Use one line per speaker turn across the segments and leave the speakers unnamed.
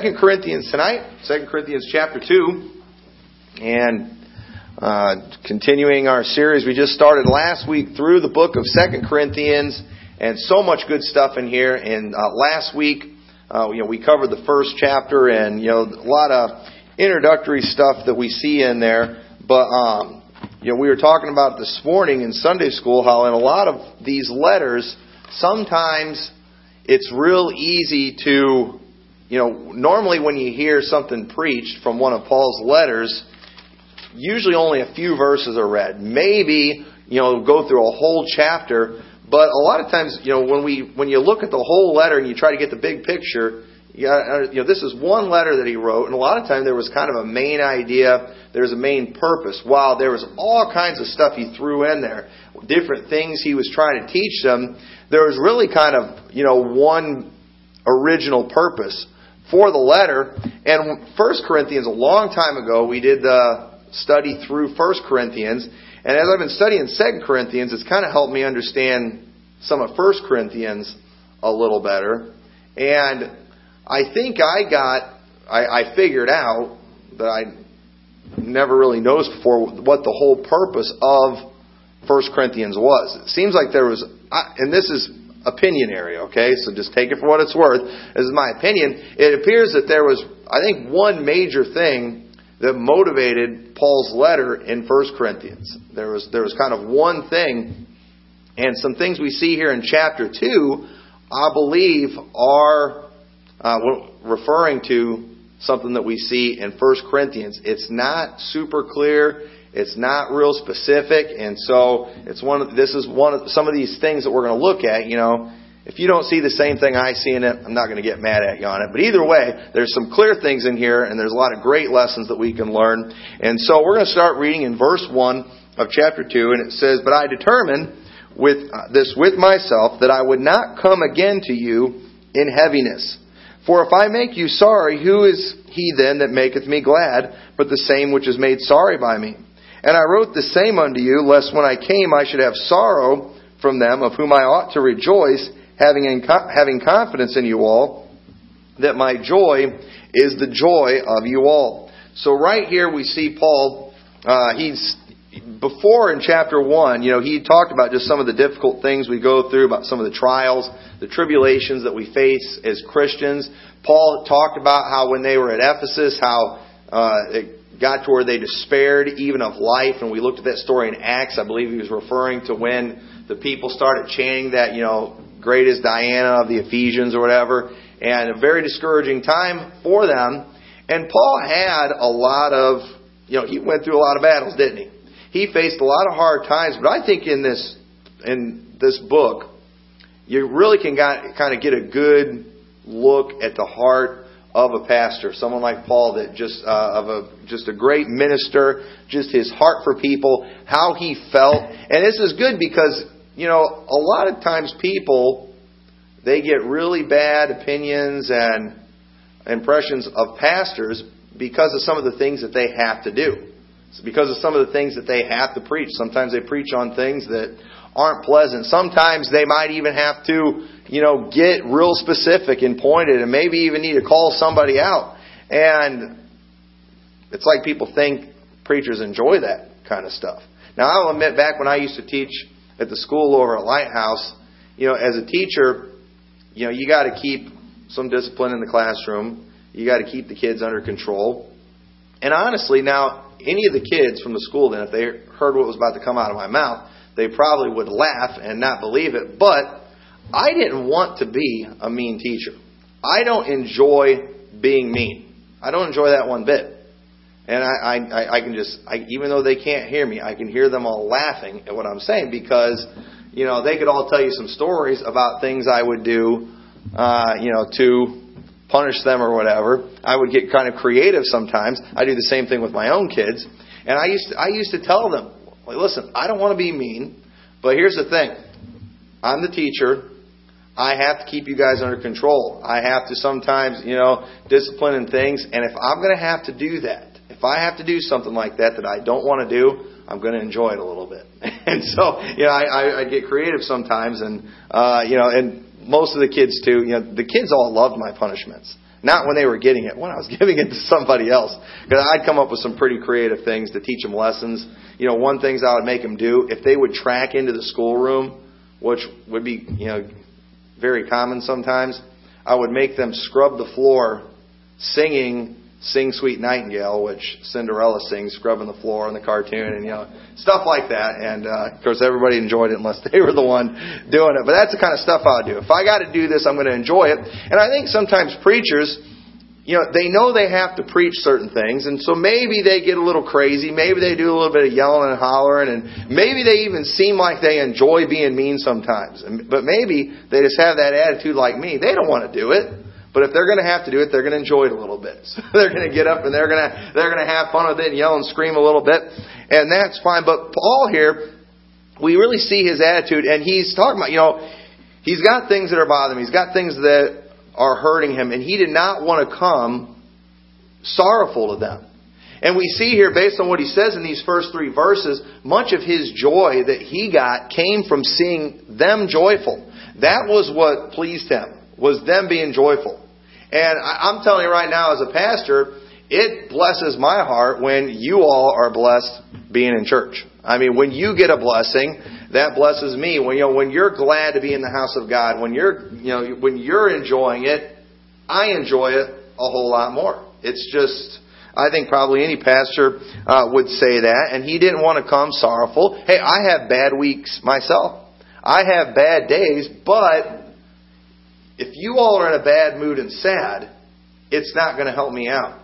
Second Corinthians tonight, Second Corinthians chapter 2, and uh, continuing our series we just started last week through the book of Second Corinthians, and so much good stuff in here. And uh, last week, uh, you know, we covered the first chapter, and you know, a lot of introductory stuff that we see in there. But um, you know, we were talking about this morning in Sunday school how in a lot of these letters, sometimes it's real easy to you know, normally when you hear something preached from one of Paul's letters, usually only a few verses are read. Maybe, you know, go through a whole chapter, but a lot of times, you know, when we when you look at the whole letter and you try to get the big picture, you uh, know, this is one letter that he wrote, and a lot of time there was kind of a main idea, there's a main purpose. While there was all kinds of stuff he threw in there, different things he was trying to teach them, there was really kind of, you know, one original purpose for the letter. And First Corinthians, a long time ago, we did the study through First Corinthians. And as I've been studying Second Corinthians, it's kind of helped me understand some of First Corinthians a little better. And I think I got, I, I figured out that I never really noticed before what the whole purpose of First Corinthians was. It seems like there was, and this is opinionary, okay? So just take it for what it's worth. This is my opinion. It appears that there was, I think, one major thing that motivated Paul's letter in 1 Corinthians. There was, there was kind of one thing, and some things we see here in chapter 2, I believe, are uh, referring to something that we see in 1 Corinthians. It's not super clear. It's not real specific, and so it's one. Of, this is one of some of these things that we're going to look at. You know, if you don't see the same thing I see in it, I'm not going to get mad at you on it. But either way, there's some clear things in here, and there's a lot of great lessons that we can learn. And so we're going to start reading in verse one of chapter two, and it says, "But I determined with uh, this with myself that I would not come again to you in heaviness." For if I make you sorry, who is he then that maketh me glad, but the same which is made sorry by me? And I wrote the same unto you, lest when I came I should have sorrow from them, of whom I ought to rejoice, having, in, having confidence in you all, that my joy is the joy of you all. So right here we see Paul, uh, he's, before in chapter 1, you know, he talked about just some of the difficult things we go through, about some of the trials, the tribulations that we face as Christians. Paul talked about how when they were at Ephesus, how uh, got to where they despaired even of life. And we looked at that story in Acts. I believe he was referring to when the people started chanting that, you know, great is Diana of the Ephesians or whatever. And a very discouraging time for them. And Paul had a lot of, you know, he went through a lot of battles, didn't he? He faced a lot of hard times, but I think in this, in this book, you really can got, kind of get a good look at the heart of a pastor, someone like Paul that just uh, of a just a great minister, just his heart for people, how he felt, and this is good because you know a lot of times people they get really bad opinions and impressions of pastors because of some of the things that they have to do. It's because of some of the things that they have to preach. Sometimes they preach on things that aren't pleasant. Sometimes they might even have to, you know, get real specific and pointed and maybe even need to call somebody out. And it's like people think preachers enjoy that kind of stuff. Now, I'll admit, back when I used to teach at the school over at Lighthouse, you know, as a teacher, you know, you got to keep some discipline in the classroom. You got to keep the kids under control. And honestly, now, any of the kids from the school then, if they heard what was about to come out of my mouth, they probably would laugh and not believe it. But I didn't want to be a mean teacher. I don't enjoy being mean. I don't enjoy that one bit. And I, I, I can just, I, even though they can't hear me, I can hear them all laughing at what I'm saying because, you know, they could all tell you some stories about things I would do, uh, you know, to punish them or whatever. I would get kind of creative sometimes. I do the same thing with my own kids. And I used to, I used to tell them, like, listen, I don't want to be mean, but here's the thing. I'm the teacher. I have to keep you guys under control. I have to sometimes, you know, discipline and things. And if I'm going to have to do that, if I have to do something like that that I don't want to do, I'm going to enjoy it a little bit. and so, you know, I, I, I get creative sometimes, and uh, you know, and most of the kids too. You know, the kids all loved my punishments. Not when they were getting it, when I was giving it to somebody else. Because I'd come up with some pretty creative things to teach them lessons. You know, one things I would make them do, if they would track into the schoolroom, which would be, you know, very common sometimes, I would make them scrub the floor singing Sing Sweet Nightingale, which Cinderella sings, scrubbing the floor in the cartoon, and you know stuff like that. And uh, of course, everybody enjoyed it unless they were the one doing it. But that's the kind of stuff I would do. If I got to do this, I'm going to enjoy it. And I think sometimes preachers, you know, they know they have to preach certain things, and so maybe they get a little crazy. Maybe they do a little bit of yelling and hollering, and maybe they even seem like they enjoy being mean sometimes. But maybe they just have that attitude like me. They don't want to do it. But if they're going to have to do it, they're going to enjoy it a little bit. So they're going to get up and they're going to they're going to have fun with it and yell and scream a little bit, and that's fine. But Paul here, we really see his attitude, and he's talking about you know he's got things that are bothering him. He's got things that are hurting him, and he did not want to come sorrowful to them. And we see here, based on what he says in these first three verses, much of his joy that he got came from seeing them joyful. That was what pleased him was them being joyful. And I'm telling you right now, as a pastor, it blesses my heart when you all are blessed being in church. I mean, when you get a blessing, that blesses me. When you know, when you're glad to be in the house of God, when you're, you know, when you're enjoying it, I enjoy it a whole lot more. It's just, I think probably any pastor uh, would say that, and he didn't want to come sorrowful. Hey, I have bad weeks myself. I have bad days, but if you all are in a bad mood and sad, it's not going to help me out.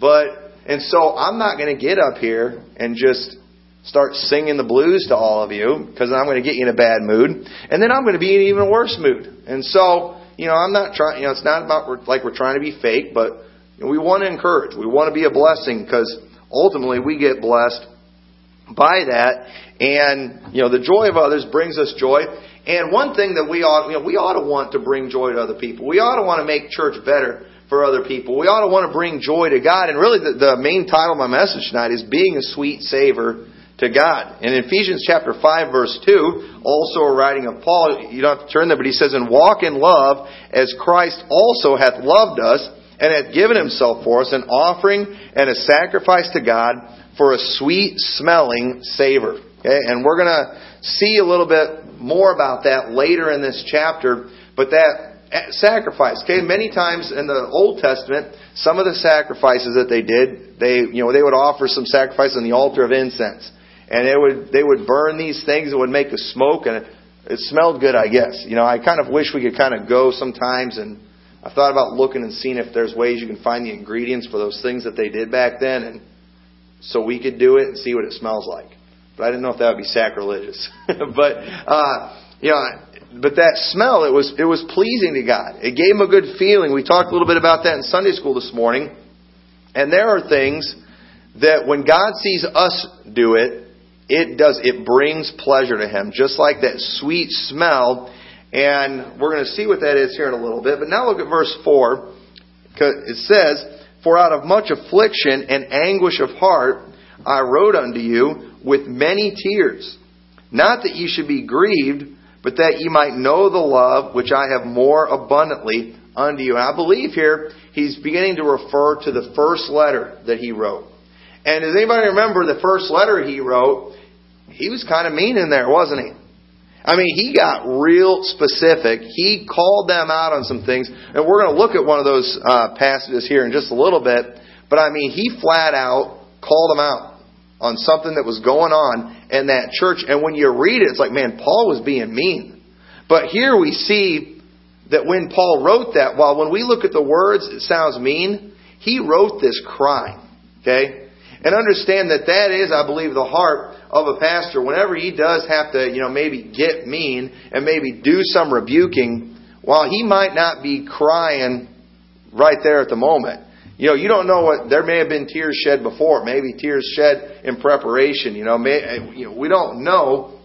But, and so I'm not going to get up here and just start singing the blues to all of you because I'm going to get you in a bad mood. And then I'm going to be in an even worse mood. And so, you know, I'm not trying, you know, it's not about like we're trying to be fake, but we want to encourage. We want to be a blessing because ultimately we get blessed by that. And, you know, the joy of others brings us joy. And one thing that we ought, you know, we ought to want to bring joy to other people. We ought to want to make church better for other people. We ought to want to bring joy to God. And really, the, the main title of my message tonight is Being a Sweet Savor to God. In Ephesians chapter 5 verse 2, also a writing of Paul, you don't have to turn there, but he says, And walk in love as Christ also hath loved us and hath given himself for us, an offering and a sacrifice to God for a sweet smelling savor. Okay? And we're going to see a little bit more about that later in this chapter. But that sacrifice, okay, many times in the Old Testament, some of the sacrifices that they did, they, you know, they would offer some sacrifice on the altar of incense. And they would, they would burn these things that would make a smoke and it, it smelled good, I guess. You know, I kind of wish we could kind of go sometimes and I've thought about looking and seeing if there's ways you can find the ingredients for those things that they did back then and so we could do it and see what it smells like. But I didn't know if that would be sacrilegious. but uh, you know, but that smell it was it was pleasing to God. It gave him a good feeling. We talked a little bit about that in Sunday school this morning. And there are things that when God sees us do it, it does it brings pleasure to him, just like that sweet smell. And we're going to see what that is here in a little bit. But now look at verse four. It says, "For out of much affliction and anguish of heart I wrote unto you." With many tears. Not that ye should be grieved, but that ye might know the love which I have more abundantly unto you. And I believe here he's beginning to refer to the first letter that he wrote. And does anybody remember the first letter he wrote? He was kind of mean in there, wasn't he? I mean, he got real specific. He called them out on some things. And we're going to look at one of those uh, passages here in just a little bit. But I mean, he flat out called them out on something that was going on in that church. And when you read it, it's like, man, Paul was being mean. But here we see that when Paul wrote that, while when we look at the words, it sounds mean, he wrote this crying. Okay? And understand that that is, I believe, the heart of a pastor. Whenever he does have to, you know, maybe get mean and maybe do some rebuking, while he might not be crying right there at the moment, you know, you don't know what there may have been tears shed before, maybe tears shed in preparation. You know, may, you know, we don't know.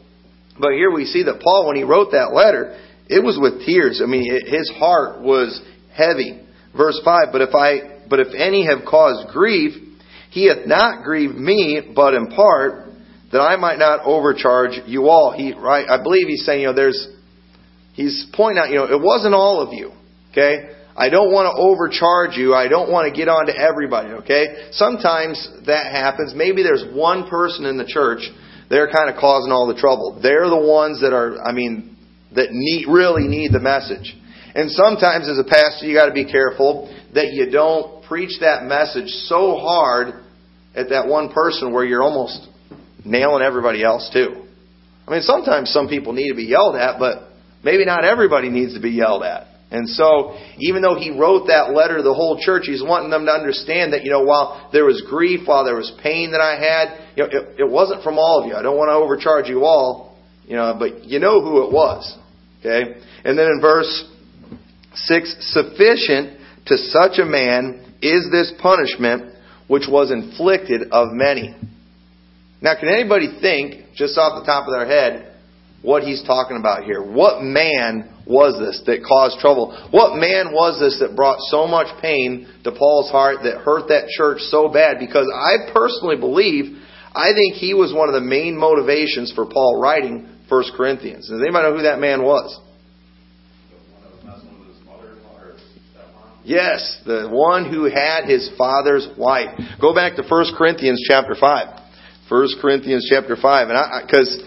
But here we see that Paul, when he wrote that letter, it was with tears. I mean, his heart was heavy. Verse five. But if I, but if any have caused grief, he hath not grieved me, but in part that I might not overcharge you all. He, right? I believe he's saying, you know, there's, he's pointing out, you know, it wasn't all of you. Okay, I don't want to overcharge you. I don't want to get on to everybody, okay? Sometimes that happens. Maybe there's one person in the church, they're kind of causing all the trouble. They're the ones that are, I mean, that need, really need the message. And sometimes as a pastor, you got to be careful that you don't preach that message so hard at that one person where you're almost nailing everybody else too. I mean, sometimes some people need to be yelled at, but maybe not everybody needs to be yelled at. And so, even though he wrote that letter to the whole church, he's wanting them to understand that, you know, while there was grief, while there was pain that I had, you know, it, it wasn't from all of you. I don't want to overcharge you all, you know, but you know who it was. Okay? And then in verse 6, sufficient to such a man is this punishment which was inflicted of many. Now, can anybody think, just off the top of their head, what he's talking about here? What man was this that caused trouble? What man was this that brought so much pain to Paul's heart that hurt that church so bad? Because I personally believe, I think he was one of the main motivations for Paul writing 1 Corinthians. Does anybody know who that man was? Yes, the one who had his father's wife. Go back to 1 Corinthians chapter 5. 1 Corinthians chapter 5. And I, because,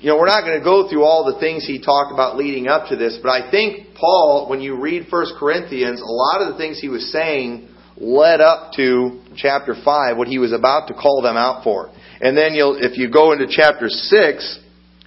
you know, we're not going to go through all the things he talked about leading up to this, but I think Paul, when you read 1 Corinthians, a lot of the things he was saying led up to chapter 5, what he was about to call them out for. And then you'll, if you go into chapter 6,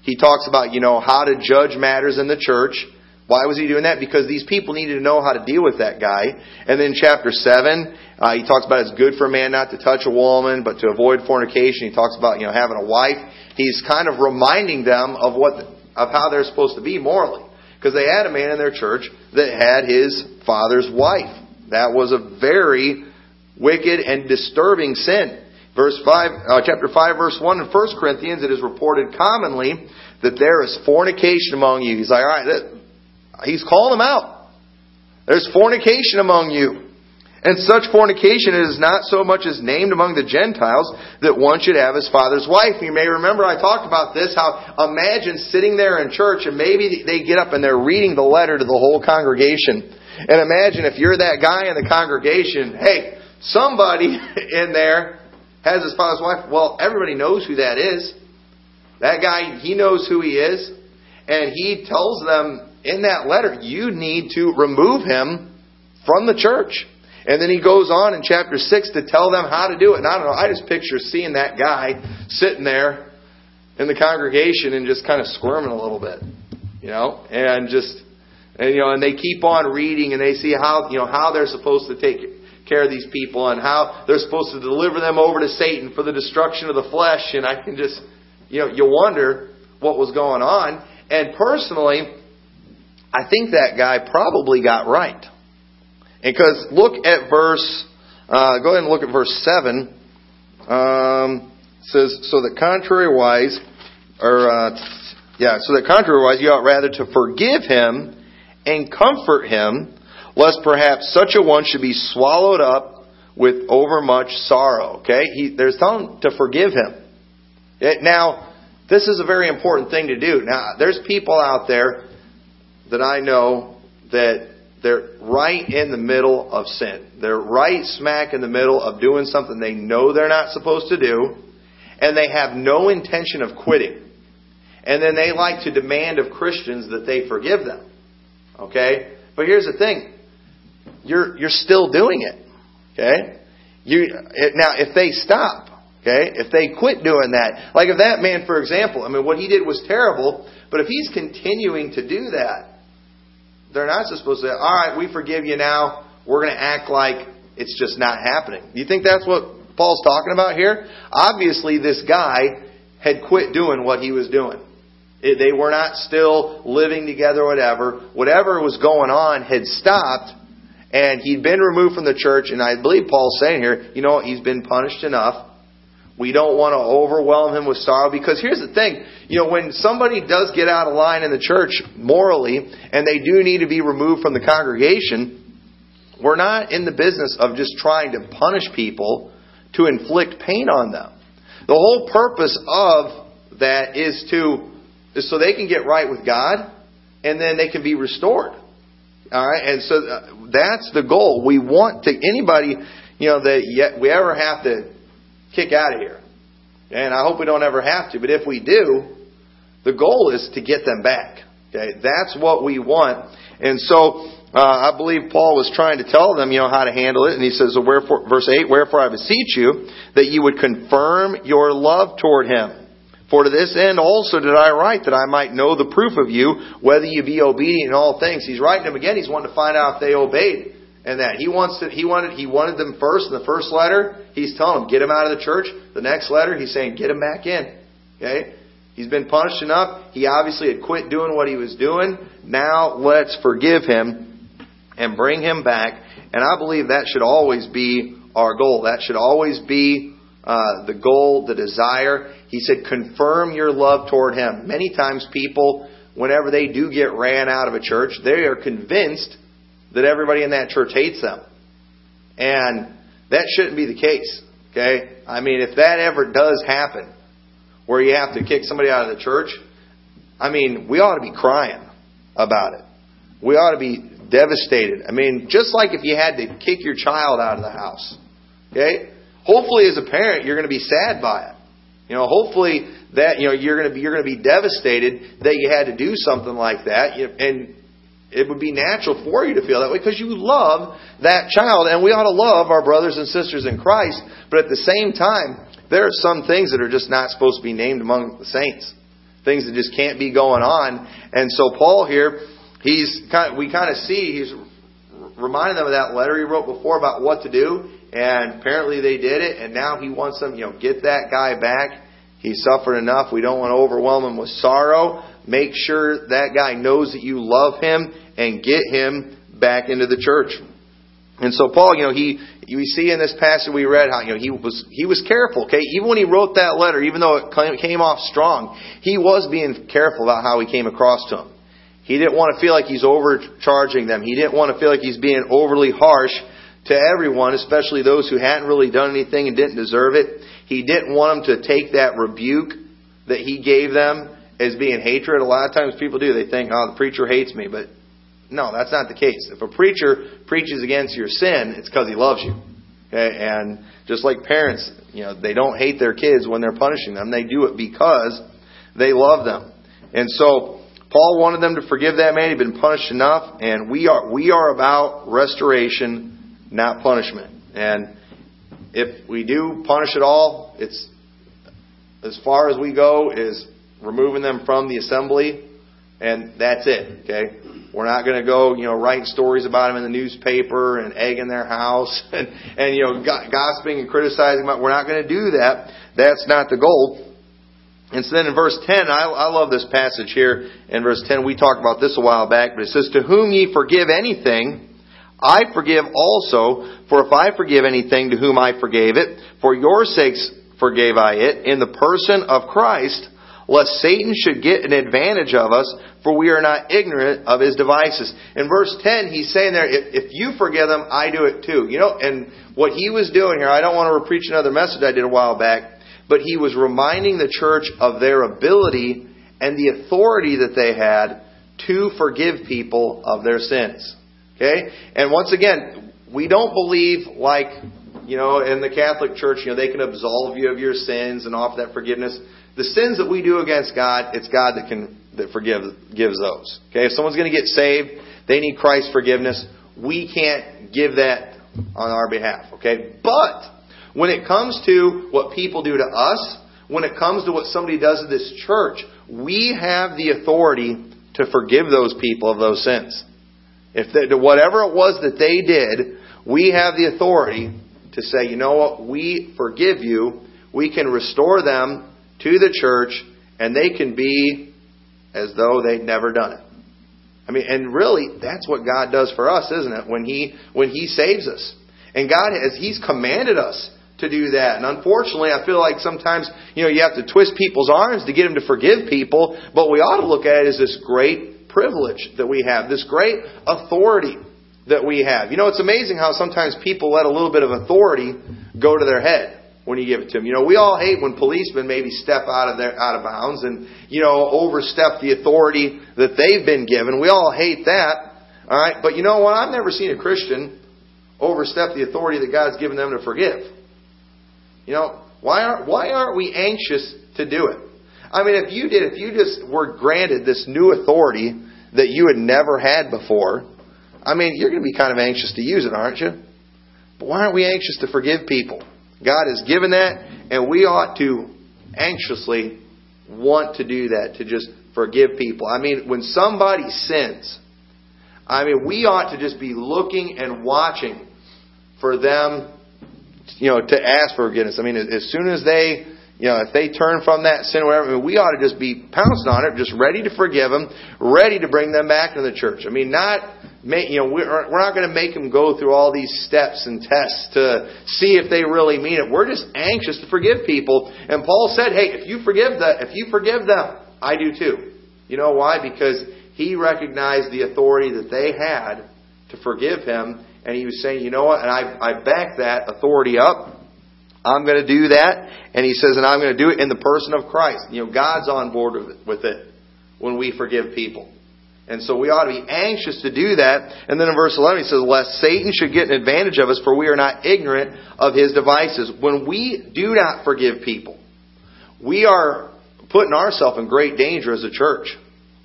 he talks about, you know, how to judge matters in the church. Why was he doing that? Because these people needed to know how to deal with that guy. And then chapter 7, uh, he talks about it's good for a man not to touch a woman, but to avoid fornication. He talks about, you know, having a wife. He's kind of reminding them of what, of how they're supposed to be morally. Because they had a man in their church that had his father's wife. That was a very wicked and disturbing sin. Verse 5, uh, chapter 5, verse 1 in 1 Corinthians, it is reported commonly that there is fornication among you. He's like, all right, that, he's calling them out. There's fornication among you. And such fornication is not so much as named among the Gentiles that one should have his father's wife. You may remember I talked about this, how imagine sitting there in church and maybe they get up and they're reading the letter to the whole congregation. And imagine if you're that guy in the congregation, hey, somebody in there has his father's wife. Well, everybody knows who that is. That guy, he knows who he is. And he tells them in that letter, you need to remove him from the church. And then he goes on in chapter 6 to tell them how to do it. And I don't know, I just picture seeing that guy sitting there in the congregation and just kind of squirming a little bit. You know, and just and you know, and they keep on reading and they see how you know how they're supposed to take care of these people and how they're supposed to deliver them over to Satan for the destruction of the flesh. And I can just, you know, you wonder what was going on. And personally, I think that guy probably got right. Because look at verse, uh, go ahead and look at verse 7. Um, says, so that contrariwise, or, uh, yeah, so that contrariwise, you ought rather to forgive him and comfort him lest perhaps such a one should be swallowed up with overmuch sorrow. Okay? He, there's telling to forgive him. It, now, this is a very important thing to do. Now, there's people out there that I know that they're right in the middle of sin. They're right smack in the middle of doing something they know they're not supposed to do, and they have no intention of quitting. And then they like to demand of Christians that they forgive them. Okay? But here's the thing you're you're still doing it. Okay? You now if they stop, okay, if they quit doing that, like if that man, for example, I mean, what he did was terrible, but if he's continuing to do that, they're not supposed to say, "All right, we forgive you now. We're going to act like it's just not happening." Do you think that's what Paul's talking about here? Obviously, this guy had quit doing what he was doing. They were not still living together, whatever. Whatever was going on had stopped, and he'd been removed from the church, and I believe Paul's saying here, you know, he's been punished enough. We don't want to overwhelm him with sorrow because here's the thing, you know, when somebody does get out of line in the church morally and they do need to be removed from the congregation, we're not in the business of just trying to punish people to inflict pain on them. The whole purpose of that is to is so they can get right with God and then they can be restored. All right, and so uh, that's the goal. We want to anybody, you know, that yet we ever have to kick out of here, and I hope we don't ever have to. But if we do, the goal is to get them back. Okay, that's what we want, and so uh, I believe Paul was trying to tell them, you know, how to handle it. And he says, "Wherefore, verse eight, wherefore I beseech you that you would confirm your love toward him." For to this end also did I write, that I might know the proof of you, whether you be obedient in all things. He's writing them again. He's wanting to find out if they obeyed, and that he wants to. He wanted. He wanted them first in the first letter. He's telling them get them out of the church. The next letter, he's saying get them back in. Okay. He's been punished enough. He obviously had quit doing what he was doing. Now let's forgive him and bring him back. And I believe that should always be our goal. That should always be uh, the goal, the desire. He said, confirm your love toward him. Many times people, whenever they do get ran out of a church, they are convinced that everybody in that church hates them. And that shouldn't be the case. Okay? I mean, if that ever does happen, where you have to kick somebody out of the church, I mean, we ought to be crying about it. We ought to be devastated. I mean, just like if you had to kick your child out of the house. Okay? Hopefully as a parent you're going to be sad by it. You know, hopefully that you know you're going to be you're going to be devastated that you had to do something like that and it would be natural for you to feel that way because you love that child and we ought to love our brothers and sisters in Christ, but at the same time there are some things that are just not supposed to be named among the saints. Things that just can't be going on. And so Paul here he's kind of, we kind of see he's reminding them of that letter he wrote before about what to do, and apparently they did it, and now he wants them, you know, get that guy back. He suffered enough. We don't want to overwhelm him with sorrow. Make sure that guy knows that you love him and get him back into the church. And so Paul, you know, he we see in this passage we read how you know he was he was careful. Okay, even when he wrote that letter, even though it came off strong, he was being careful about how he came across to him. He didn't want to feel like he's overcharging them. He didn't want to feel like he's being overly harsh to everyone, especially those who hadn't really done anything and didn't deserve it. He didn't want them to take that rebuke that he gave them as being hatred. A lot of times people do. They think, oh, the preacher hates me. But no, that's not the case. If a preacher preaches against your sin, it's because he loves you. Okay? And just like parents, you know, they don't hate their kids when they're punishing them. They do it because they love them. And so, Paul wanted them to forgive that man. He'd been punished enough, and we are we are about restoration, not punishment. And if we do punish at all, it's as far as we go is removing them from the assembly, and that's it. Okay, we're not going to go, you know, writing stories about them in the newspaper and egging their house and and you know gossiping and criticizing them. We're not going to do that. That's not the goal. And so then in verse 10, I, I love this passage here. In verse 10, we talked about this a while back, but it says, To whom ye forgive anything, I forgive also. For if I forgive anything to whom I forgave it, for your sakes forgave I it, in the person of Christ, lest Satan should get an advantage of us, for we are not ignorant of his devices. In verse 10, he's saying there, if, if you forgive them, I do it too. You know, and what he was doing here, I don't want to preach another message I did a while back, but he was reminding the church of their ability and the authority that they had to forgive people of their sins. Okay? And once again, we don't believe like, you know, in the Catholic Church, you know, they can absolve you of your sins and offer that forgiveness. The sins that we do against God, it's God that can that forgive gives those. Okay? If someone's going to get saved, they need Christ's forgiveness. We can't give that on our behalf. Okay? But when it comes to what people do to us, when it comes to what somebody does to this church, we have the authority to forgive those people of those sins. If they, whatever it was that they did, we have the authority to say, you know what, we forgive you. We can restore them to the church, and they can be as though they'd never done it. I mean, and really, that's what God does for us, isn't it? When He when He saves us, and God has He's commanded us to do that. And unfortunately, I feel like sometimes, you know, you have to twist people's arms to get them to forgive people, but we ought to look at it as this great privilege that we have, this great authority that we have. You know, it's amazing how sometimes people let a little bit of authority go to their head when you give it to them. You know, we all hate when policemen maybe step out of their out of bounds and you know overstep the authority that they've been given. We all hate that. All right, but you know what? I've never seen a Christian overstep the authority that God's given them to forgive. You know, why aren't why aren't we anxious to do it? I mean, if you did, if you just were granted this new authority that you had never had before, I mean, you're going to be kind of anxious to use it, aren't you? But why aren't we anxious to forgive people? God has given that, and we ought to anxiously want to do that, to just forgive people. I mean, when somebody sins, I mean, we ought to just be looking and watching for them, you know, to ask for forgiveness. I mean, as soon as they you know, if they turn from that sin whatever, I mean, we ought to just be pounced on it, just ready to forgive them, ready to bring them back to the church. I mean, not, you know, we're, we're not going to make them go through all these steps and tests to see if they really mean it. We're just anxious to forgive people. And Paul said, hey, if you forgive the, if you forgive them, I do too. You know why? Because he recognized the authority that they had to forgive him, and he was saying, you know what? And I, I back that authority up I'm going to do that. And he says, and I'm going to do it in the person of Christ. You know, God's on board with it when we forgive people. And so we ought to be anxious to do that. And then in verse 11 he says, lest Satan should get an advantage of us, for we are not ignorant of his devices. When we do not forgive people, we are putting ourselves in great danger as a church.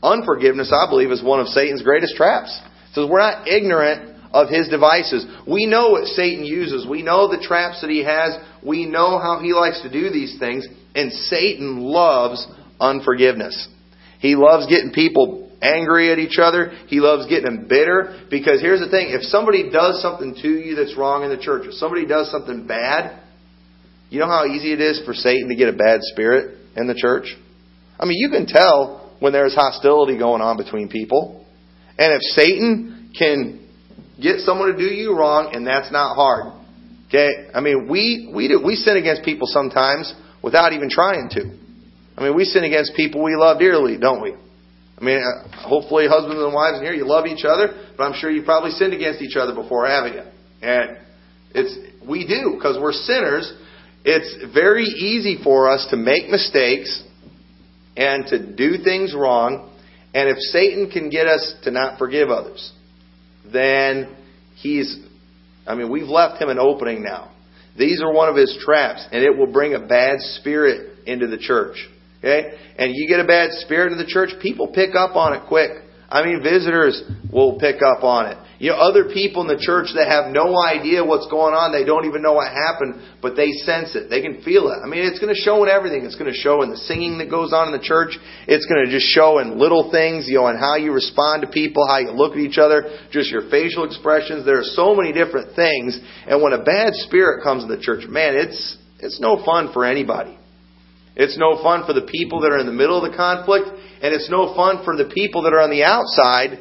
Unforgiveness, I believe, is one of Satan's greatest traps. It says we're not ignorant of his devices. We know what Satan uses. We know the traps that he has. We know how he likes to do these things. And Satan loves unforgiveness. He loves getting people angry at each other. He loves getting them bitter. Because here's the thing if somebody does something to you that's wrong in the church, if somebody does something bad, you know how easy it is for Satan to get a bad spirit in the church? I mean, you can tell when there's hostility going on between people. And if Satan can get someone to do you wrong, and that's not hard. Okay? I mean, we, we, do, we sin against people sometimes without even trying to. I mean, we sin against people we love dearly, don't we? I mean, uh, hopefully husbands and wives in here, you love each other, but I'm sure you probably sinned against each other before, haven't you? And it's, we do, because we're sinners. It's very easy for us to make mistakes and to do things wrong. And if Satan can get us to not forgive others, then he's, I mean, we've left him an opening now. These are one of his traps, and it will bring a bad spirit into the church. Okay? And you get a bad spirit into the church, people pick up on it quick. I mean, visitors will pick up on it. You know, other people in the church that have no idea what's going on, they don't even know what happened, but they sense it. They can feel it. I mean, it's going to show in everything. It's going to show in the singing that goes on in the church. It's going to just show in little things, you know, and how you respond to people, how you look at each other, just your facial expressions. There are so many different things. And when a bad spirit comes in the church, man, it's, it's no fun for anybody. It's no fun for the people that are in the middle of the conflict, and it's no fun for the people that are on the outside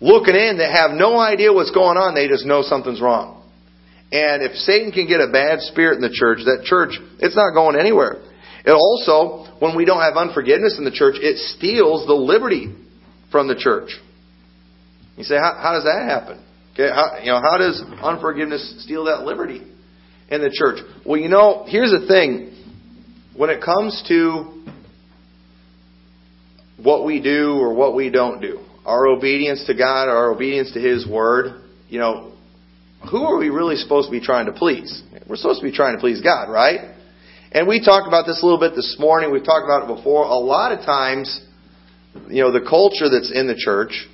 looking in that have no idea what's going on. They just know something's wrong. And if Satan can get a bad spirit in the church, that church, it's not going anywhere. It also, when we don't have unforgiveness in the church, it steals the liberty from the church. You say, how, how does that happen? Okay, how, you know, how does unforgiveness steal that liberty in the church? Well, you know, here's the thing. When it comes to what we do or what we don't do, our obedience to God, our obedience to His Word, you know, who are we really supposed to be trying to please? We're supposed to be trying to please God, right? And we talked about this a little bit this morning. We've talked about it before. A lot of times, you know, the culture that's in the church,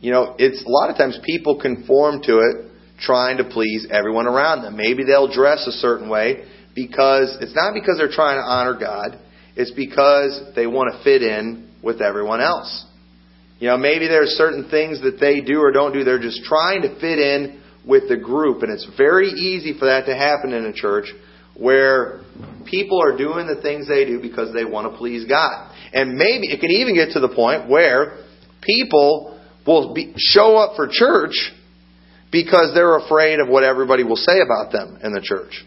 you know, it's a lot of times people conform to it trying to please everyone around them. Maybe they'll dress a certain way because it's not because they're trying to honor God. It's because they want to fit in with everyone else. You know, maybe there's certain things that they do or don't do. They're just trying to fit in with the group. And it's very easy for that to happen in a church where people are doing the things they do because they want to please God. And maybe it can even get to the point where people will be, show up for church because they're afraid of what everybody will say about them in the church.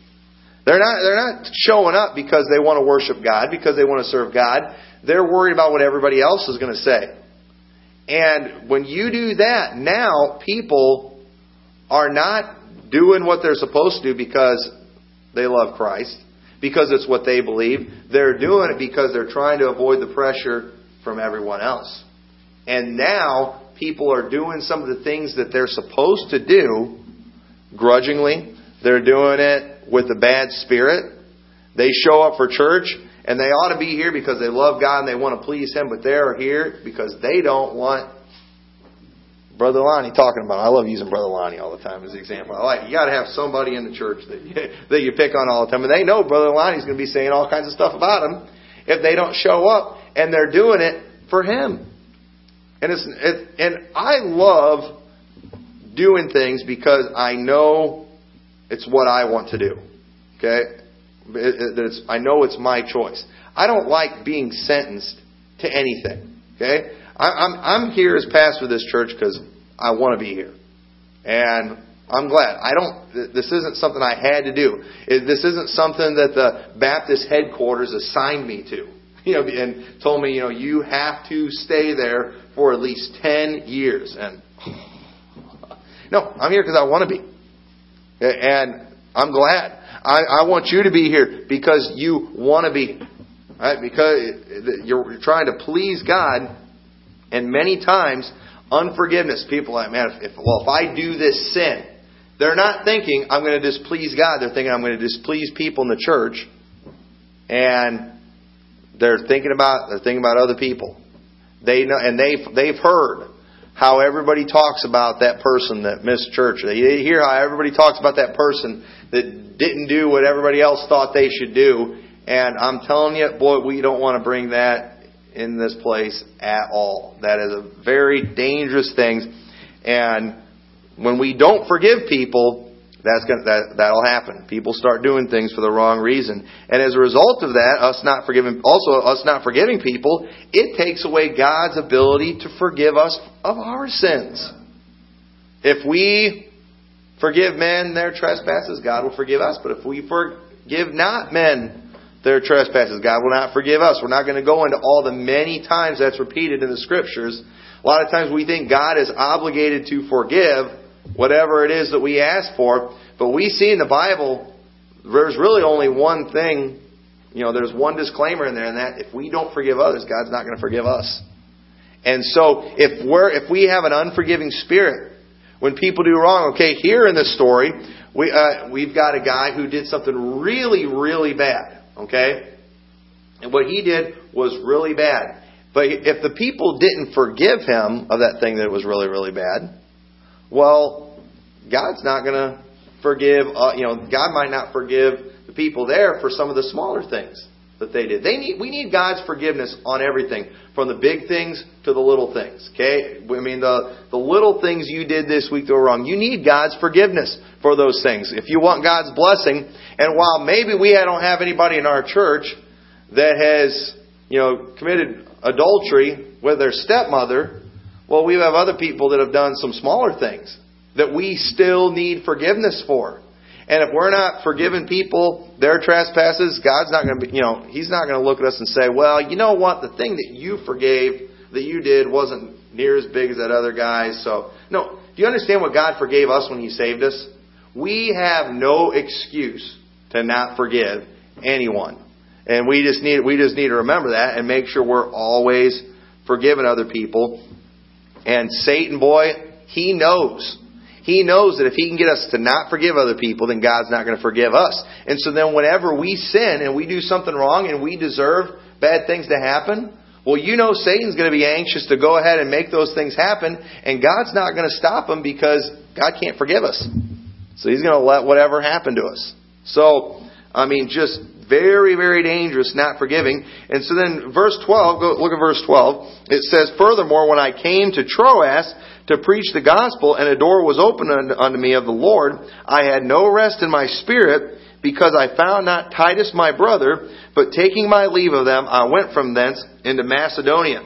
They're not, they're not showing up because they want to worship God, because they want to serve God. They're worried about what everybody else is going to say. And when you do that, now people are not doing what they're supposed to do because they love Christ, because it's what they believe. They're doing it because they're trying to avoid the pressure from everyone else. And now people are doing some of the things that they're supposed to do grudgingly. They're doing it with a bad spirit. They show up for church and they ought to be here because they love God and they want to please Him, but they're here because they don't want Brother Lonnie talking about. I love using Brother Lonnie all the time as an example. I like you got to have somebody in the church that you, that you pick on all the time, and they know Brother Lonnie's going to be saying all kinds of stuff about him if they don't show up, and they're doing it for him. And it's it, and I love doing things because I know it's what I want to do. Okay, it, it, I know it's my choice. I don't like being sentenced to anything. Okay, I, I'm I'm here as pastor of this church because I want to be here, and I'm glad. I don't. This isn't something I had to do. This isn't something that the Baptist headquarters assigned me to. You know, and told me, you know, you have to stay there for at least ten years. And no, I'm here because I want to be, and I'm glad. I, I want you to be here because you want to be, right? Because you're trying to please God, and many times unforgiveness. People like, man, if, if well, if I do this sin, they're not thinking I'm going to displease God. They're thinking I'm going to displease people in the church, and they're thinking about they're thinking about other people. They know, and they've they've heard how everybody talks about that person that missed church. They hear how everybody talks about that person that didn't do what everybody else thought they should do. And I'm telling you, boy, we don't want to bring that in this place at all. That is a very dangerous thing. And when we don't forgive people, that's gonna, that, that'll happen. People start doing things for the wrong reason. And as a result of that, us not forgiving, also us not forgiving people, it takes away God's ability to forgive us of our sins. If we forgive men their trespasses, God will forgive us. But if we forgive not men their trespasses, God will not forgive us. We're not going to go into all the many times that's repeated in the scriptures. A lot of times we think God is obligated to forgive whatever it is that we ask for. But we see in the Bible, there's really only one thing, you know, there's one disclaimer in there, and that if we don't forgive others, God's not going to forgive us. And so, if we're, if we have an unforgiving spirit, when people do wrong, okay, here in this story, we, uh, we've got a guy who did something really, really bad, okay? And what he did was really bad. But if the people didn't forgive him of that thing that was really, really bad, well, God's not going to forgive, uh, you know, God might not forgive the people there for some of the smaller things that they did. They need, we need God's forgiveness on everything, from the big things to the little things. Okay? I mean, the, the little things you did this week that were wrong, you need God's forgiveness for those things. If you want God's blessing, and while maybe we don't have anybody in our church that has, you know, committed adultery with their stepmother, well, we have other people that have done some smaller things that we still need forgiveness for. And if we're not forgiving people their trespasses, God's not going to be, you know, He's not going to look at us and say, well, you know what? The thing that you forgave, that you did, wasn't near as big as that other guy's. So, no. Do you understand what God forgave us when He saved us? We have no excuse to not forgive anyone. And we just need, we just need to remember that and make sure we're always forgiving other people and Satan, boy, he knows. He knows that if he can get us to not forgive other people, then God's not going to forgive us. And so then whenever we sin and we do something wrong and we deserve bad things to happen, well, you know Satan's going to be anxious to go ahead and make those things happen, and God's not going to stop him because God can't forgive us. So he's going to let whatever happen to us. So, I mean, just very, very dangerous, not forgiving. And so then verse 12, go look at verse 12. It says, Furthermore, when I came to Troas to preach the gospel, and a door was opened unto me of the Lord, I had no rest in my spirit, because I found not Titus my brother, but taking my leave of them, I went from thence into Macedonia.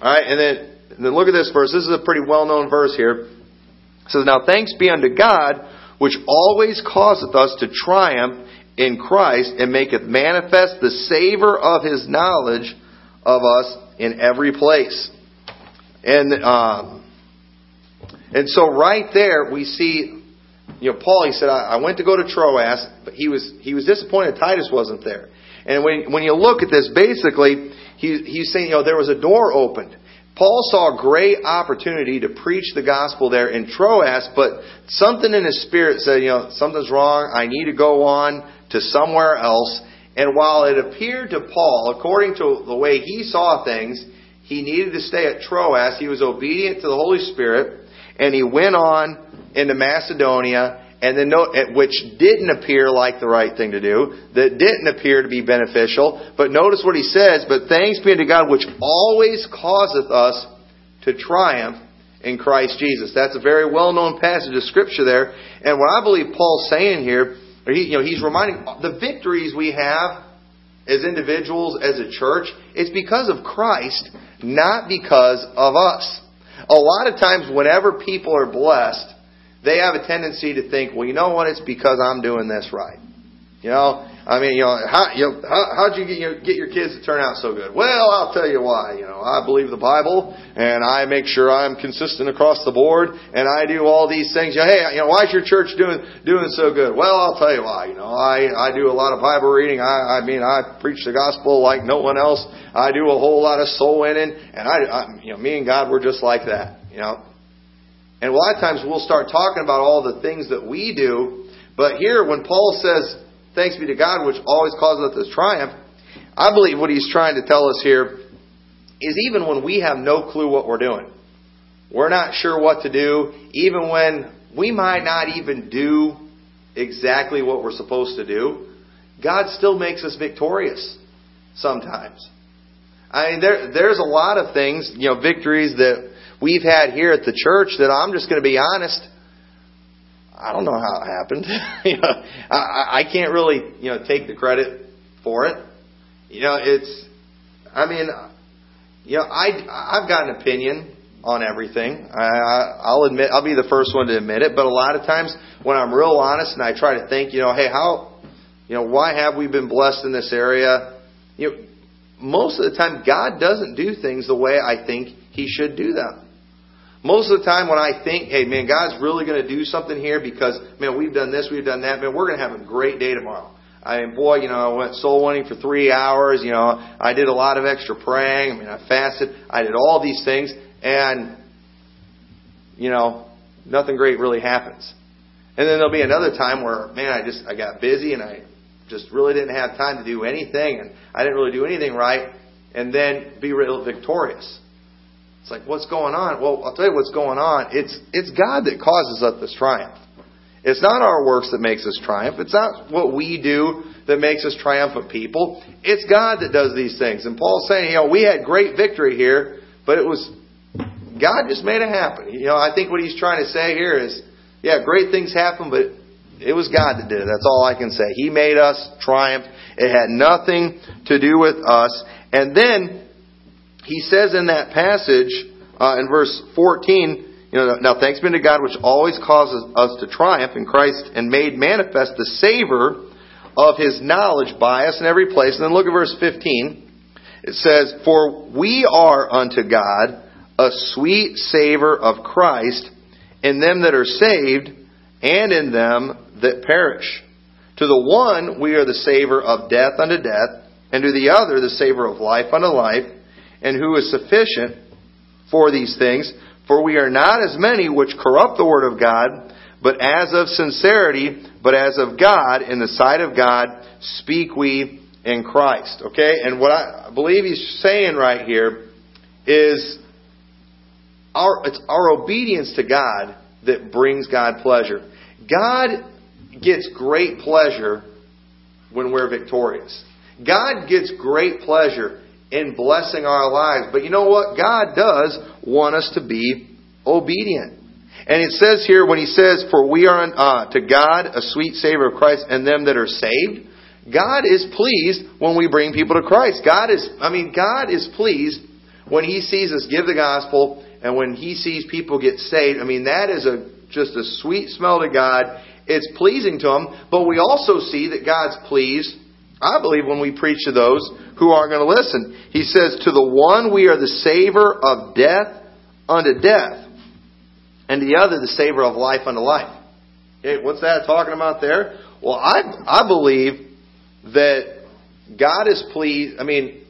Alright, and then, and then look at this verse. This is a pretty well known verse here. It says, Now thanks be unto God, which always causeth us to triumph in Christ and maketh manifest the savor of his knowledge of us in every place. And um, and so right there we see, you know, Paul. He said, I, I went to go to Troas, but he was he was disappointed Titus wasn't there. And when when you look at this, basically he, he's saying, you know, there was a door opened. Paul saw a great opportunity to preach the gospel there in Troas, but something in his spirit said, you know, something's wrong. I need to go on to somewhere else. And while it appeared to Paul, according to the way he saw things, he needed to stay at Troas. He was obedient to the Holy Spirit, and he went on into Macedonia, and then which didn't appear like the right thing to do, that didn't appear to be beneficial. But notice what he says, but thanks be unto God which always causeth us to triumph in Christ Jesus. That's a very well known passage of scripture there. And what I believe Paul's saying here, he, you know, he's reminding the victories we have as individuals, as a church, it's because of Christ, not because of us. A lot of times, whenever people are blessed, they have a tendency to think, well, you know what? It's because I'm doing this right. You know, I mean, you know, how you know, how how'd you get your get your kids to turn out so good? Well, I'll tell you why. You know, I believe the Bible, and I make sure I'm consistent across the board, and I do all these things. You know, hey, you know, why's your church doing doing so good? Well, I'll tell you why. You know, I I do a lot of Bible reading. I I mean, I preach the gospel like no one else. I do a whole lot of soul winning, and I, I you know, me and God, we're just like that. You know, and a lot of times we'll start talking about all the things that we do, but here when Paul says thanks be to God, which always causes us to triumph, I believe what he's trying to tell us here is even when we have no clue what we're doing, we're not sure what to do, even when we might not even do exactly what we're supposed to do, God still makes us victorious sometimes. I mean, there, there's a lot of things, you know, victories that we've had here at the church that I'm just going to be honest, I don't know how it happened. you know, I, I can't really, you know, take the credit for it. You know, it's, I mean, you know, I, I've got an opinion on everything. I, I'll admit, I'll be the first one to admit it. But a lot of times, when I'm real honest and I try to think, you know, hey, how, you know, why have we been blessed in this area? You know, most of the time, God doesn't do things the way I think He should do them. Most of the time when I think, hey man, God's really going to do something here because, man, we've done this, we've done that, man, we're going to have a great day tomorrow. I mean, boy, you know, I went soul winning for three hours. You know, I did a lot of extra praying. I mean, I fasted. I did all these things, and you know, nothing great really happens. And then there'll be another time where, man, I just I got busy and I just really didn't have time to do anything, and I didn't really do anything right, and then be real victorious. It's like, what's going on? Well, I'll tell you what's going on. It's, it's God that causes us this triumph. It's not our works that makes us triumph. It's not what we do that makes us triumphant people. It's God that does these things. And Paul's saying, you know, we had great victory here, but it was God just made it happen. You know, I think what he's trying to say here is, yeah, great things happen, but it was God that did it. That's all I can say. He made us triumph. It had nothing to do with us. And then he says in that passage, uh, in verse 14, you know, now thanks be to God which always causes us to triumph in Christ and made manifest the savor of his knowledge by us in every place. And then look at verse 15. It says, For we are unto God a sweet savor of Christ in them that are saved and in them that perish. To the one we are the savor of death unto death, and to the other the savor of life unto life and who is sufficient for these things. For we are not as many which corrupt the word of God, but as of sincerity, but as of God, in the sight of God, speak we in Christ. Okay? And what I believe he's saying right here is our, it's our obedience to God that brings God pleasure. God gets great pleasure when we're victorious. God gets great pleasure in blessing our lives. But you know what? God does want us to be obedient. And it says here, when he says, For we are uh, to God a sweet savor of Christ and them that are saved, God is pleased when we bring people to Christ. God is, I mean, God is pleased when he sees us give the gospel and when he sees people get saved. I mean, that is a, just a sweet smell to God. It's pleasing to him. But we also see that God's pleased I believe when we preach to those who aren't going to listen. He says, To the one we are the savor of death unto death, and to the other the savor of life unto life. Hey, what's that talking about there? Well, I, I believe that God is pleased. I mean,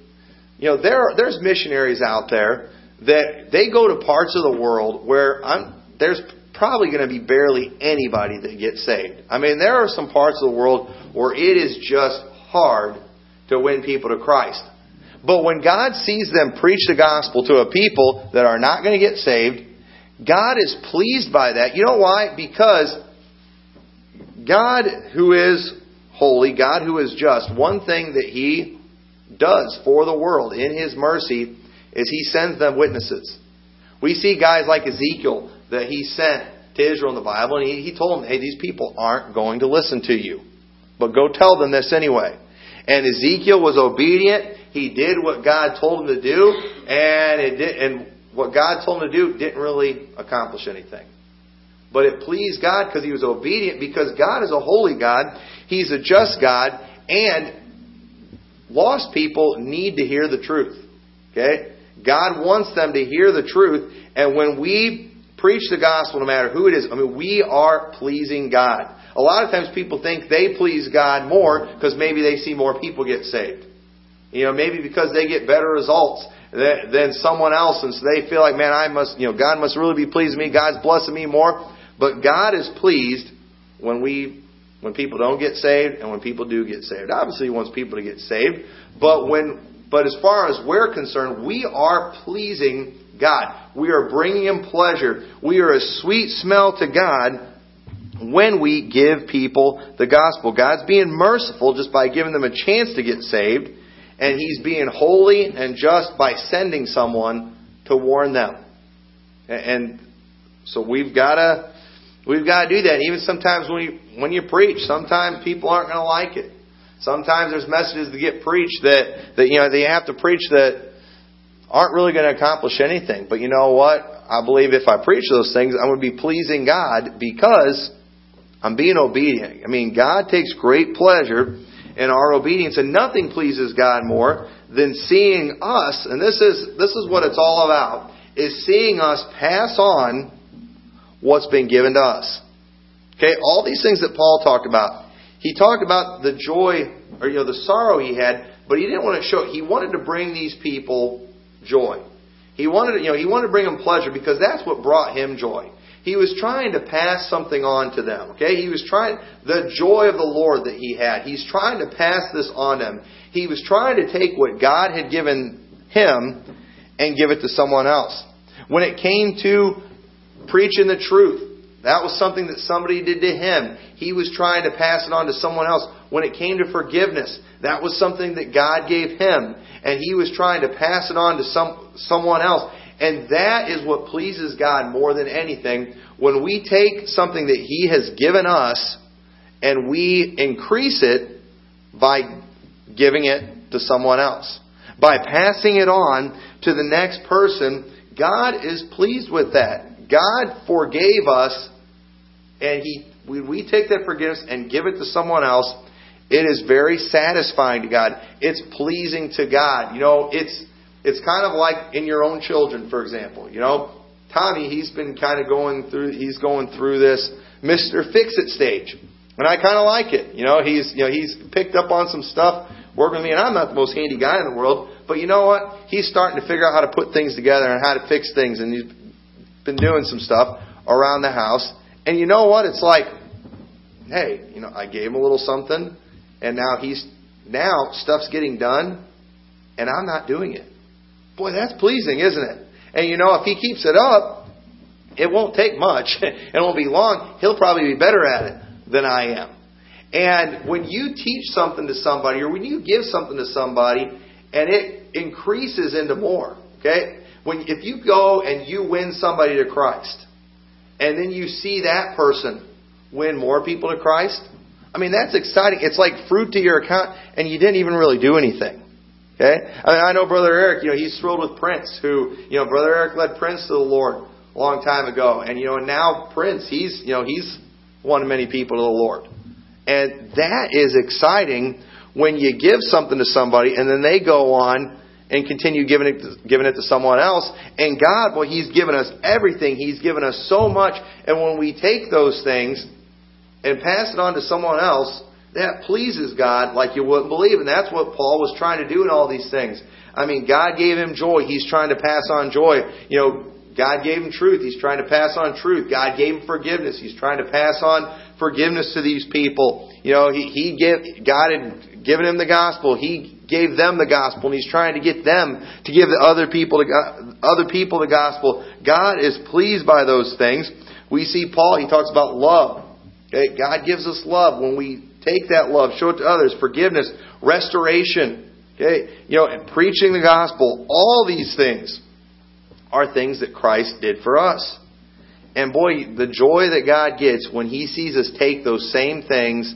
you know, there are, there's missionaries out there that they go to parts of the world where I'm, there's probably going to be barely anybody that gets saved. I mean, there are some parts of the world where it is just hard to win people to Christ. But when God sees them preach the gospel to a people that are not going to get saved, God is pleased by that. You know why? Because God, who is holy, God, who is just, one thing that He does for the world in His mercy is He sends them witnesses. We see guys like Ezekiel that He sent to Israel in the Bible, and He, he told them, hey, these people aren't going to listen to you. But go tell them this anyway. And Ezekiel was obedient. He did what God told him to do, and it did, and what God told him to do didn't really accomplish anything. But it pleased God because he was obedient, because God is a holy God. He's a just God, and lost people need to hear the truth. Okay? God wants them to hear the truth, and when we preach the gospel, no matter who it is, I mean, we are pleasing God. A lot of times people think they please God more because maybe they see more people get saved. You know, maybe because they get better results than, than someone else, and so they feel like, man, I must, you know, God must really be pleased me. God's blessing me more. But God is pleased when we, when people don't get saved and when people do get saved. Obviously, He wants people to get saved, but when, but as far as we're concerned, we are pleasing God. We are bringing Him pleasure. We are a sweet smell to God when we give people the gospel. God's being merciful just by giving them a chance to get saved, and He's being holy and just by sending someone to warn them. And so we've got to we've got to do that. Even sometimes when you when you preach, sometimes people aren't going to like it. Sometimes there's messages that get preached that that you know they have to preach that aren't really going to accomplish anything. But you know what? I believe if I preach those things, I'm going to be pleasing God because I'm being obedient. I mean, God takes great pleasure in our obedience, and nothing pleases God more than seeing us, and this is this is what it's all about, is seeing us pass on what's been given to us. Okay, all these things that Paul talked about. He talked about the joy or you know the sorrow he had, but he didn't want to show it. He wanted to bring these people joy. He wanted, you know, he wanted to bring them pleasure because that's what brought him joy. He was trying to pass something on to them. Okay? He was trying, the joy of the Lord that he had, he's trying to pass this on them. He was trying to take what God had given him and give it to someone else. When it came to preaching the truth, that was something that somebody did to him. He was trying to pass it on to someone else. When it came to forgiveness, that was something that God gave him. And he was trying to pass it on to some, someone else. And that is what pleases God more than anything. When we take something that He has given us and we increase it by giving it to someone else. By passing it on to the next person, God is pleased with that. God forgave us and He when we take that forgiveness and give it to someone else, it is very satisfying to God. It's pleasing to God. You know, it's it's kind of like in your own children, for example. You know, Tommy, he's been kind of going through, he's going through this Mr. Fix It stage. And I kind of like it. You know, he's, you know, he's picked up on some stuff working with me, and I'm not the most handy guy in the world, but you know what? He's starting to figure out how to put things together and how to fix things, and he's been doing some stuff around the house. And you know what? It's like, hey, you know, I gave him a little something, and now he's, now stuff's getting done, and I'm not doing it. Boy, that's pleasing, isn't it? And you know, if he keeps it up, it won't take much. it won't be long. He'll probably be better at it than I am. And when you teach something to somebody or when you give something to somebody and it increases into more, okay? When if you go and you win somebody to Christ and then you see that person win more people to Christ, I mean that's exciting. It's like fruit to your account and you didn't even really do anything. Okay? I, I know Brother Eric, you know, he's thrilled with Prince, who, you know, Brother Eric led Prince to the Lord a long time ago. And, you know, now Prince, he's, you know, he's won many people to the Lord. And that is exciting when you give something to somebody and then they go on and continue giving it giving it to someone else. And God, well, He's given us everything. He's given us so much. And when we take those things and pass it on to someone else, that pleases God like you wouldn't believe. And that's what Paul was trying to do in all these things. I mean, God gave him joy. He's trying to pass on joy. You know, God gave him truth. He's trying to pass on truth. God gave him forgiveness. He's trying to pass on forgiveness to these people. You know, he, he gave, God had given him the gospel. He gave them the gospel and he's trying to get them to give the other people the, other people the gospel. God is pleased by those things. We see Paul, he talks about love. God gives us love when we take that love, show it to others, forgiveness, restoration, okay? You know, and preaching the gospel, all these things are things that Christ did for us. And boy, the joy that God gets when He sees us take those same things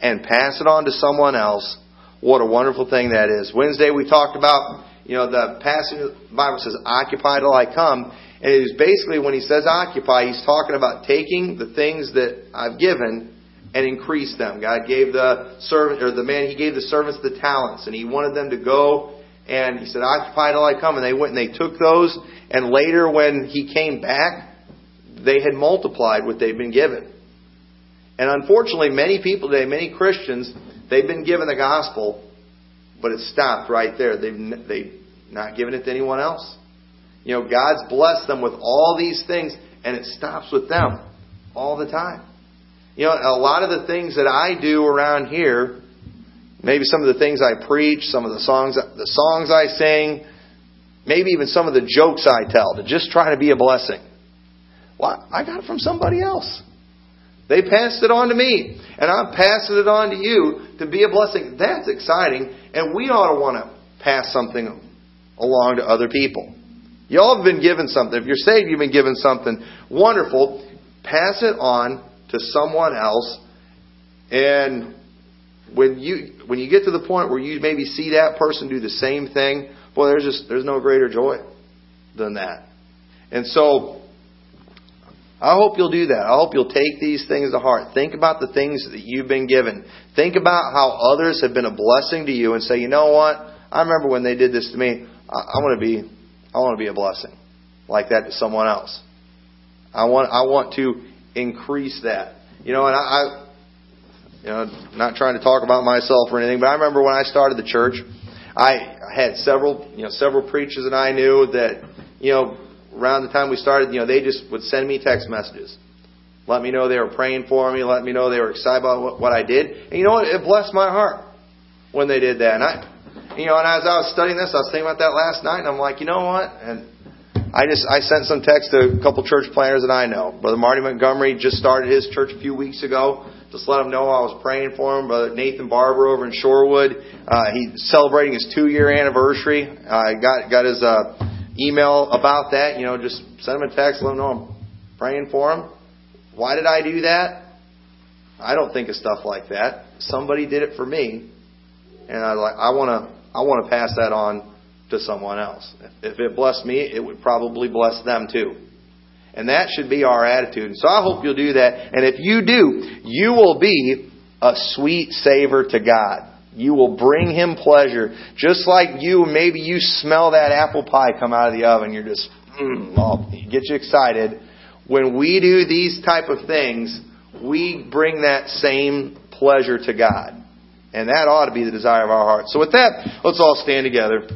and pass it on to someone else, what a wonderful thing that is. Wednesday we talked about, you know, the passage of the Bible says, occupy till I come. And it is basically when he says occupy, he's talking about taking the things that I've given and increase them. God gave the servant or the man he gave the servants the talents and he wanted them to go and he said, Occupy till I come and they went and they took those and later when he came back, they had multiplied what they'd been given. And unfortunately, many people today, many Christians, they've been given the gospel, but it stopped right there. They've, they've not given it to anyone else. You know, God's blessed them with all these things, and it stops with them all the time. You know, a lot of the things that I do around here, maybe some of the things I preach, some of the songs, the songs I sing, maybe even some of the jokes I tell to just try to be a blessing. Well, I got it from somebody else. They passed it on to me, and I'm passing it on to you to be a blessing. That's exciting, and we ought to want to pass something along to other people. You all have been given something. If you're saved, you've been given something wonderful. Pass it on to someone else, and when you when you get to the point where you maybe see that person do the same thing, boy, there's just there's no greater joy than that. And so I hope you'll do that. I hope you'll take these things to heart. Think about the things that you've been given. Think about how others have been a blessing to you and say, you know what? I remember when they did this to me. I, I want to be, I want to be a blessing like that to someone else. I want, I want to increase that. You know, and I, you know, not trying to talk about myself or anything, but I remember when I started the church, I had several, you know, several preachers that I knew that, you know, around the time we started, you know, they just would send me text messages. Let me know they were praying for me. Let me know they were excited about what I did. And you know what? It blessed my heart when they did that. And I, you know, and as I was studying this, I was thinking about that last night, and I'm like, you know what? And I just I sent some text to a couple church planners that I know. Brother Marty Montgomery just started his church a few weeks ago. Just let him know I was praying for him. Brother Nathan Barber over in Shorewood, uh, he's celebrating his two year anniversary. I uh, got got his uh, email about that, you know, just send him a text, let them know I'm praying for him. Why did I do that? I don't think of stuff like that. Somebody did it for me, and I like I want to I want to pass that on to someone else. If it blessed me, it would probably bless them too. And that should be our attitude. And So I hope you'll do that. And if you do, you will be a sweet savor to God. You will bring him pleasure. Just like you, maybe you smell that apple pie come out of the oven. You're just, mm, well, get you excited. When we do these type of things, we bring that same pleasure to God. And that ought to be the desire of our hearts. So with that, let's all stand together.